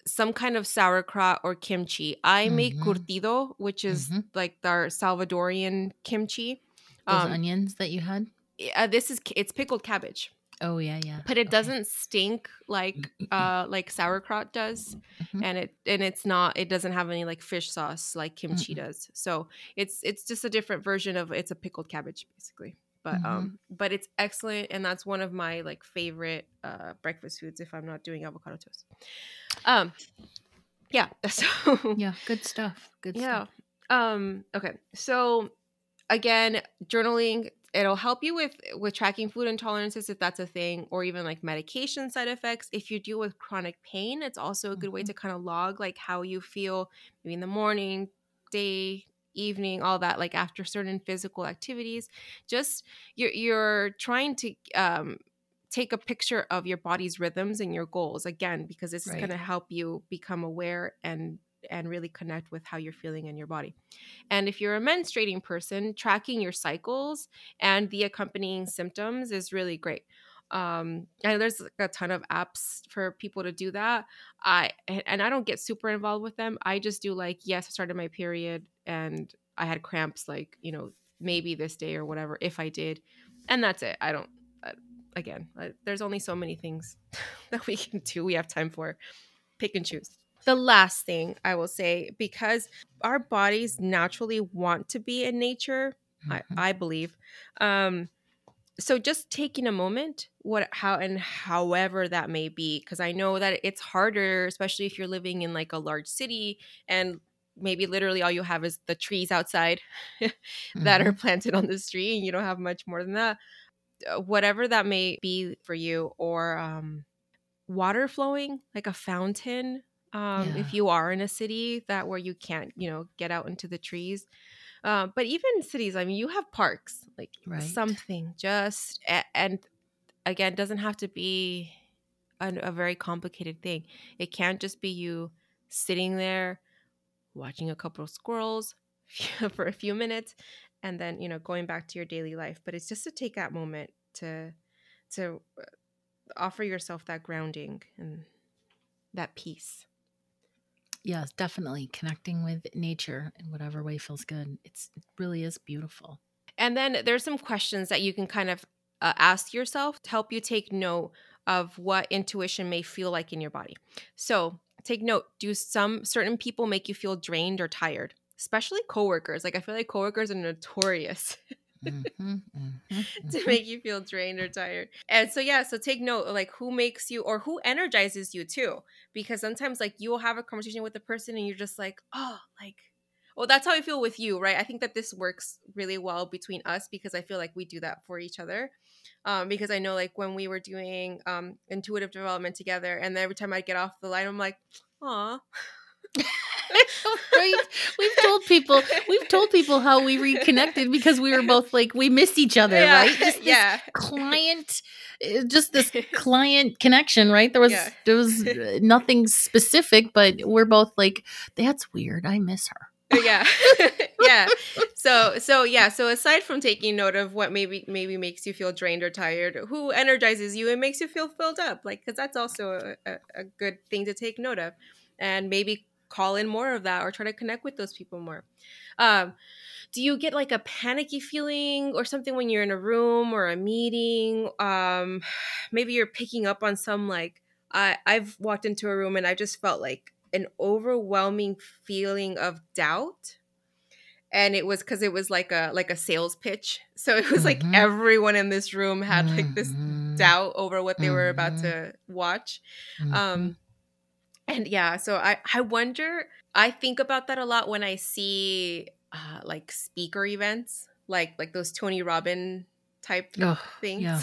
some kind of sauerkraut or kimchi. I make Mhm. curtido, which is Mhm. like our Salvadorian kimchi. Those Um, onions that you had. uh, this is it's pickled cabbage, Oh yeah, yeah. but it Okay. doesn't stink like uh like sauerkraut does, Mhm. and it and it's not it doesn't have any like fish sauce like kimchi Mm-mm. does. So it's it's just a different version of it's a pickled cabbage basically. But Mhm. um but it's excellent and that's one of my like favorite uh breakfast foods if I'm not doing avocado toast. Um yeah, so Yeah, good stuff. Good stuff. yeah. stuff. Um okay. So again, journaling it'll help you with with tracking food intolerances if that's a thing or even like medication side effects. If you deal with chronic pain, it's also a good way Mhm. to kind of log like how you feel maybe in the morning, day, evening, all that like after certain physical activities. Just you're you're trying to um take a picture of your body's rhythms and your goals again because this is Right. going to help you become aware and and really connect with how you're feeling in your body. And if you're a menstruating person, tracking your cycles and the accompanying symptoms is really great. Um, and there's like a ton of apps for people to do that. I and I don't get super involved with them. I just do like, yes, I started my period and I had cramps, like you know, maybe this day or whatever, if I did, and that's it. I don't. I, again, uh, there's only so many things that we can do. We have time for pick and choose. The last thing I will say, because our bodies naturally want to be in nature, Mhm. I, I believe. Um, so just taking a moment, what, how, and however that may be, because I know that it's harder, especially if you're living in like a large city and maybe literally all you have is the trees outside that are Mhm. planted on the street and you don't have much more than that Uh, whatever that may be for you or um water flowing like a fountain um Yeah. if you are in a city that where you can't you know get out into the trees uh, but even cities i mean you have parks like Right. something just and again doesn't have to be an, a very complicated thing it can't just be you sitting there watching a couple of squirrels for a few minutes and then you know going back to your daily life but it's just to take that moment to to uh, offer yourself that grounding and that peace Yes, definitely connecting with nature in whatever way feels good. It's it really is beautiful. and then there's some questions that you can kind of uh, ask yourself to help you take note of what intuition may feel like in your body so take note do some certain people make you feel drained or tired especially coworkers like i feel like coworkers are notorious Mhm, mhm, to mhm. make you feel drained or tired. And so yeah, so take note like who makes you or who energizes you too. Because sometimes like you will have a conversation with a person and you're just like, oh, like well, that's how I feel with you, right? I think that this works really well between us because I feel like we do that for each other. Um, because I know like when we were doing um intuitive development together and every time I get off the line, I'm like, aw. right? We've told people we've told people how we reconnected because we were both like we missed each other, Yeah, right? Just this yeah. client uh, just this client connection, right? There was Yeah. there was uh, nothing specific, but we're both like that's weird. I miss her. yeah yeah so so yeah so aside from taking note of what maybe maybe makes you feel drained or tired who energizes you and makes you feel filled up like because that's also a, a good thing to take note of and maybe call in more of that or try to connect with those people more um do you get like a panicky feeling or something when you're in a room or a meeting um maybe you're picking up on some like i i've walked into a room and i just felt like an overwhelming feeling of doubt and it was because it was like a like a sales pitch so it was like Mhm. everyone in this room had like this Mhm, doubt over what they were about Mhm. to watch mhm. um and yeah so i i wonder i think about that a lot when i see uh like speaker events like like those tony robbin type Ugh, things yeah.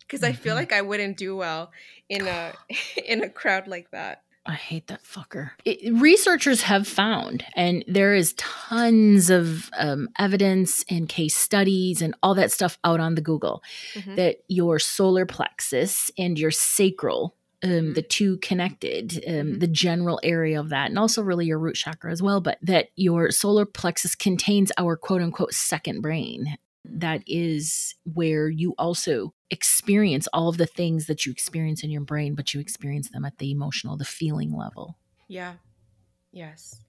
because i feel Mhm. like i wouldn't do well in a in a crowd like that I hate that fucker. It, researchers have found, and there is tons of um, evidence and case studies and all that stuff out on the Google Mhm. that your solar plexus and your sacral, um, Mhm. the two connected, um, Mhm. the general area of that, and also really your root chakra as well, but that your solar plexus contains our quote unquote second brain. That is where you also experience all of the things that you experience in your brain, but you experience them at the emotional, the feeling level. Yeah. Yes.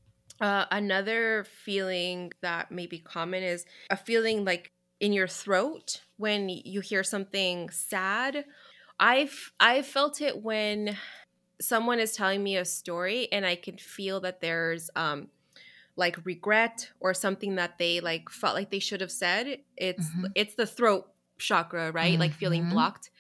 Uh, another feeling that may be common is a feeling like in your throat when you hear something sad. I've I've felt it when someone is telling me a story and I can feel that there's um like regret or something that they like felt like they should have said. It's Mhm. it's the throat chakra, right? Like feeling Mhm. blocked.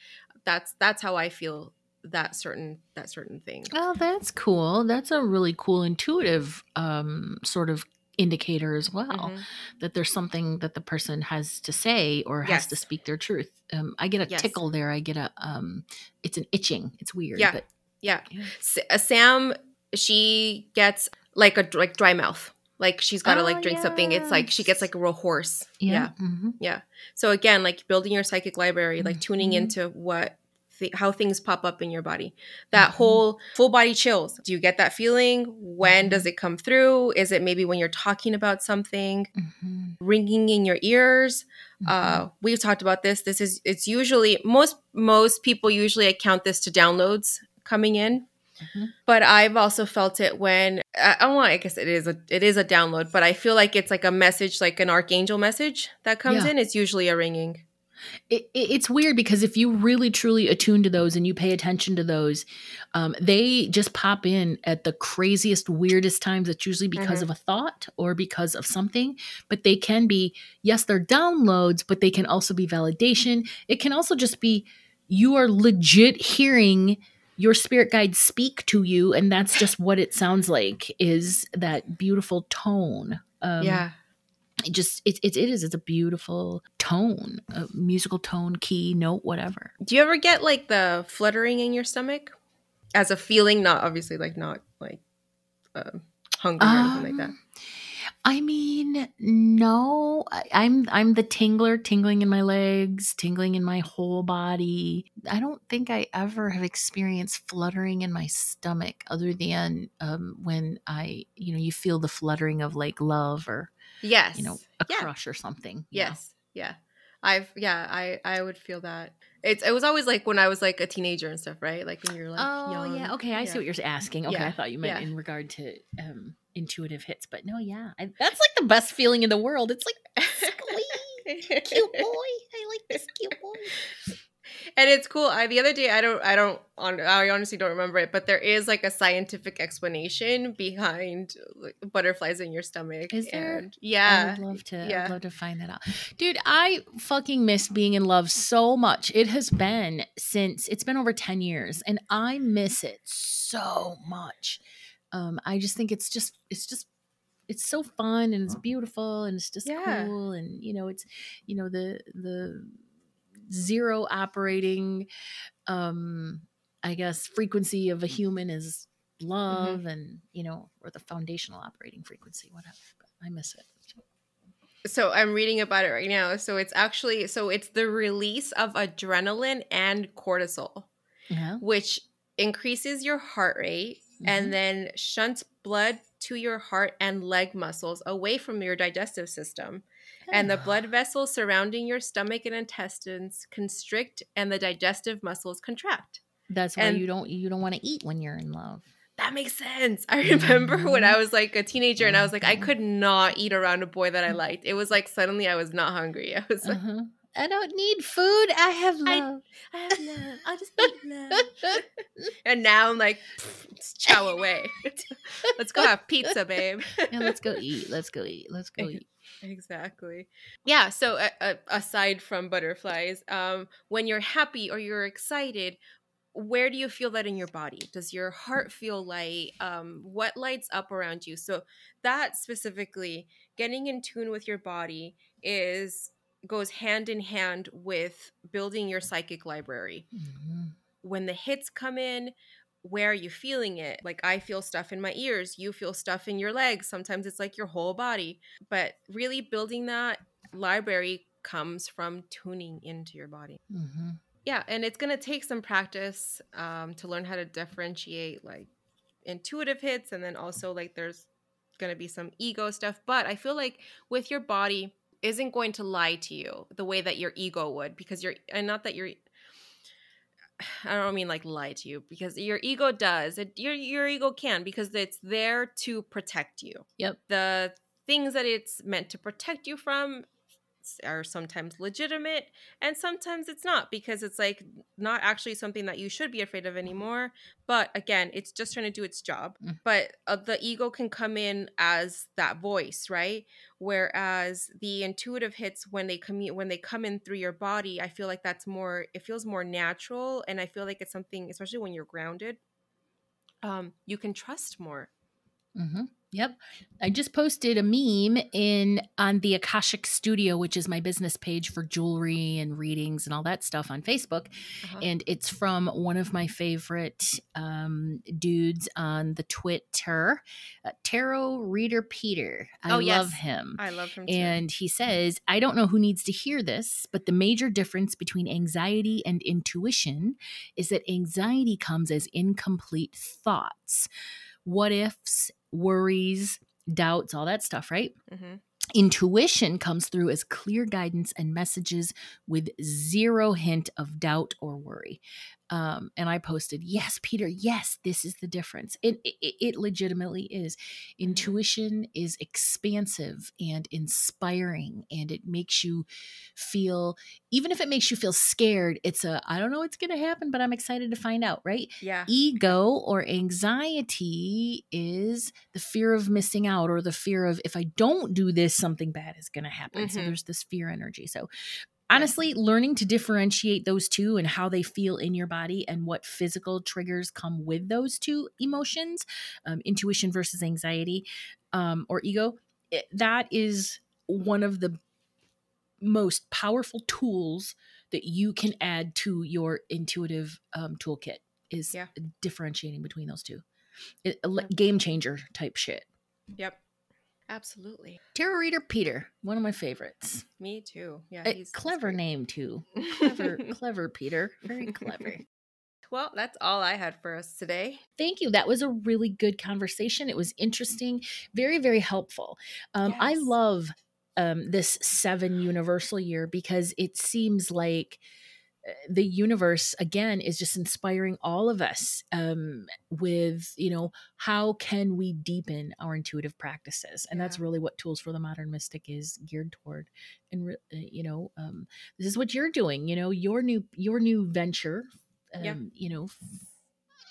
That's that's how I feel that certain that certain thing. Oh, that's cool. That's a really cool intuitive um, sort of indicator as well Mhm. that there's something that the person has to say or has to speak their truth. Um, I get a Yes. tickle there. I get a um, it's an itching. It's weird. Yeah. But Yeah. Yeah. S- uh, Sam, she gets like a like dry mouth. Like she's got to Oh, like drink something. It's like she gets like a real hoarse. yeah. mhm. Yeah. So again, like building your psychic library, like tuning Mhm. into what th- how things pop up in your body. That Mhm. whole full body chills. Do you get that feeling? When Mm-hmm. does it come through? Is it maybe when you're talking about something? Mhm. Ringing in your ears? Mhm. uh we've talked about this this is it's usually most most people usually account this to downloads coming in Mhm. but i've also felt it when i don't want i guess it is a it is a download but i feel like it's like a message like an archangel message that comes Yeah. in it's usually a ringing it, it, it's weird because if you really truly attune to those and you pay attention to those um, they just pop in at the craziest weirdest times it's usually because Mhm. of a thought or because of something but they can be yes they're downloads but they can also be validation it can also just be you are legit hearing your spirit guide speak to you and that's just what it sounds like is that beautiful tone um, yeah. It just it, it, it is it's a beautiful tone a musical tone key note whatever Do you ever get like the fluttering in your stomach as a feeling? Not obviously like not like uh, hungry or anything like that. Um, i mean no I, i'm i'm the tingler tingling in my legs tingling in my whole body i don't think i ever have experienced fluttering in my stomach other than um, when i you know you feel the fluttering of like love or Yes. you know a Yeah. crush or something you know. Yes. Yeah. I've yeah, I I would feel that. It's it was always like when I was like a teenager and stuff, right? Like when you're like oh young. yeah okay i see what you're asking okay Yeah, i thought you meant yeah. in regard to um intuitive hits but no yeah I, that's like the best feeling in the world it's like squee cute boy i like this cute boy and it's cool. I the other day I don't I don't on I honestly don't remember it, but there is like a scientific explanation behind like, butterflies in your stomach. Is there? And, I'd love to. yeah. I'd love to find that out, dude. I fucking miss being in love so much. It has been since it's been over ten years, and I miss it so much. Um, I just think it's just it's just it's so fun and it's beautiful and it's just Yeah. cool and you know it's you know the the zero operating um i guess frequency of a human is love and you know or the foundational operating frequency whatever but i miss it So I'm reading about it right now. So it's actually so it's the release of adrenaline and cortisol, yeah which increases your heart rate Mhm. and then shunts blood to your heart and leg muscles away from your digestive system. And the blood vessels surrounding your stomach and intestines constrict and the digestive muscles contract. that's why and- you don't you don't want to eat when you're in love That makes sense. I remember when I Mhm. was like a teenager and I was like, I Mhm. could not eat around a boy that I liked. It was like suddenly I was not hungry. I was like, uh-huh. i don't need food i have I- love I have love. I'll just eat love. and now I'm like, "Pff, chow away. Let's go have pizza, babe. yeah, let's go eat let's go eat let's go eat Exactly. Yeah. So, uh, aside from butterflies, um, when you're happy or you're excited, where do you feel that in your body? Does your heart feel light? Um, what lights up around you? So that specifically, getting in tune with your body is goes hand in hand with building your psychic library Mhm. when the hits come in where are you feeling it like i feel stuff in my ears you feel stuff in your legs sometimes it's like your whole body but really building that library comes from tuning into your body Mhm. yeah and it's going to take some practice um, to learn how to differentiate like intuitive hits and then also like there's going to be some ego stuff but i feel like with your body isn't going to lie to you the way that your ego would because you're and not that you're I don't mean like lie to you because your ego does. It, your your ego can because it's there to protect you. Yep. The things that it's meant to protect you from are sometimes legitimate and sometimes it's not because it's like not actually something that you should be afraid of anymore but again it's just trying to do its job. Mm. but uh, the ego can come in as that voice right? Whereas the intuitive hits when they come when they come in through your body i feel like that's more it feels more natural and i feel like it's something especially when you're grounded um you can trust more. Hmm Yep. I just posted a meme in on the Akashic Studio, which is my business page for jewelry and readings and all that stuff on Facebook. Uh-huh. And it's from one of my favorite um, dudes on the Twitter, uh, Tarot Reader Peter. I Oh, love yes. him. i love him too And he says, I don't know who needs to hear this, but the major difference between anxiety and intuition is that anxiety comes as incomplete thoughts, what ifs, worries, doubts, all that stuff, right? hmm Intuition comes through as clear guidance and messages with zero hint of doubt or worry. Um, and I posted, "Yes, Peter. Yes, this is the difference." It it, it legitimately is. Mm-hmm. Intuition is expansive and inspiring, and it makes you feel. Even if it makes you feel scared, it's a I don't know what's going to happen, but I'm excited to find out. Right? Yeah. Ego or anxiety is the fear of missing out or the fear of if I don't do this, something bad is going to happen. So Mhm. there's this fear energy. So honestly, learning to differentiate those two and how they feel in your body and what physical triggers come with those two emotions, um, intuition versus anxiety um, or ego, it, that is one of the most powerful tools that you can add to your intuitive um, toolkit is Yeah. differentiating between those two. It, Yeah. game changer type shit. Yep. Absolutely. Tarot reader Peter, one of my favorites. Me too. Yeah. A he's- he's clever great. name too. Clever, clever Peter. Very clever. well, that's all I had for us today. Thank you. That was a really good conversation. It was interesting, very, very helpful. Um, I love um, this seven universal year because it seems like the universe again is just inspiring all of us um, with you know how can we deepen our intuitive practices and that's really what tools for the modern mystic is geared toward and re- uh, you know um, this is what you're doing you know your new your new venture um, Yeah. you know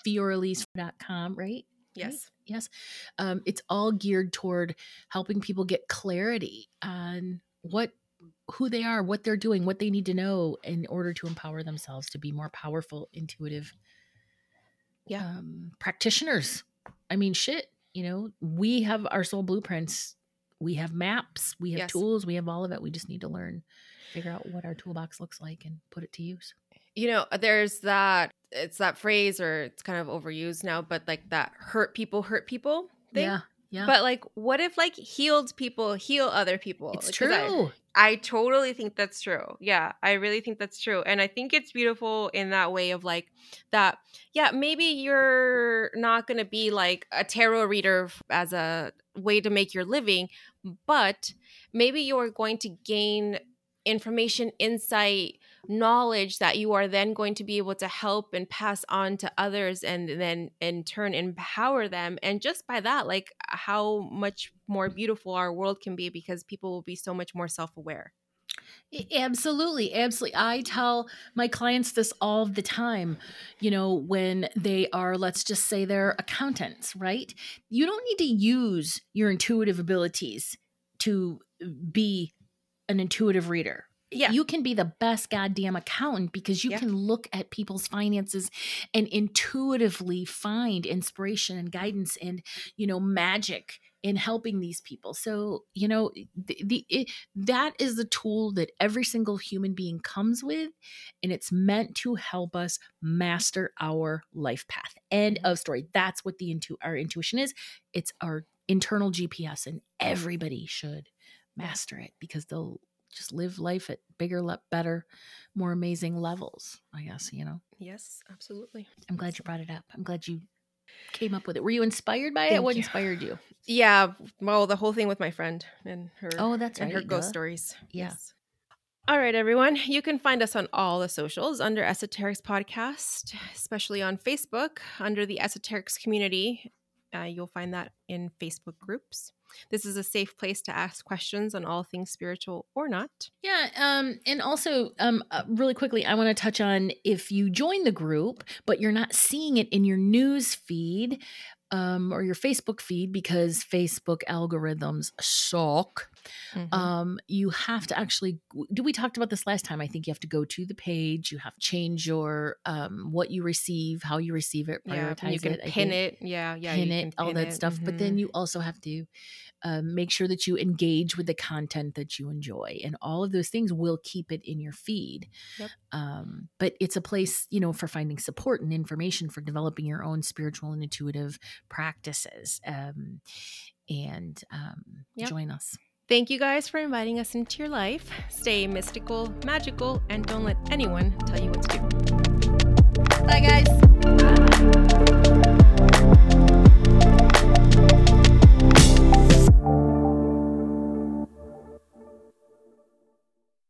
fioraliz.com right Yes. yes um, it's all geared toward helping people get clarity on what who they are what they're doing what they need to know in order to empower themselves to be more powerful intuitive Yeah. um, practitioners i mean shit you know we have our soul blueprints we have maps we have Yes. tools we have all of it we just need to learn figure out what our toolbox looks like and put it to use You know, there's that it's that phrase or it's kind of overused now, but like that hurt people hurt people thing. yeah yeah But like what if like healed people heal other people? it's 'cause I- true I totally think that's true. Yeah, I really think that's true. And I think it's beautiful in that way of like that, yeah, maybe you're not going to be like a tarot reader as a way to make your living, but maybe you're going to gain information, insight, knowledge that you are then going to be able to help and pass on to others and then in turn empower them. And just by that, like how much more beautiful our world can be because people will be so much more self aware. Absolutely, absolutely. I tell my clients this all the time. You know, when they are, let's just say they're accountants, right? You don't need to use your intuitive abilities to uh, be an intuitive reader. Yeah. You can be the best goddamn accountant because you Yeah. can look at people's finances and intuitively find inspiration and guidance and, you know, magic in helping these people. So, you know, the, the it, that is the tool that every single human being comes with and it's meant to help us master our life path. End mm-hmm. of story. That's what the intu- our intuition is. It's our internal GPS and everybody should master it because they'll just live life at bigger, better, more amazing levels, I guess, you know. Yes, absolutely. I'm glad you brought it up. I'm glad you came up with it. Were you inspired by it? What you. inspired you? Yeah, well, the whole thing with my friend and her Oh, that's and right. her ghost duh. stories. Yeah. All right, everyone. You can find us on all the socials under Esoterix Podcast, especially on Facebook under the Esoterix community. Uh, you'll find that in Facebook groups. This is a safe place to ask questions on all things spiritual or not. Yeah, um, and also, um, uh, really quickly, I want to touch on if you join the group, but you're not seeing it in your news feed um, or your Facebook feed because Facebook algorithms suck. Mhm. Um, you have to actually. Do we talked about this last time? I think you have to go to the page. You have to change your um, what you receive, how you receive it, yeah, prioritize you can it, pin it. Yeah, yeah, pin it, can all that it. stuff. But Mhm. then you also have to um, make sure that you engage with the content that you enjoy, and all of those things will keep it in your feed. Yep. Um, but it's a place, you know, for finding support and information for developing your own spiritual and intuitive practices. Um, and um, Yep. join us. Thank you guys for inviting us into your life. Stay mystical, magical, and don't let anyone tell you what to do. Bye, guys. Bye.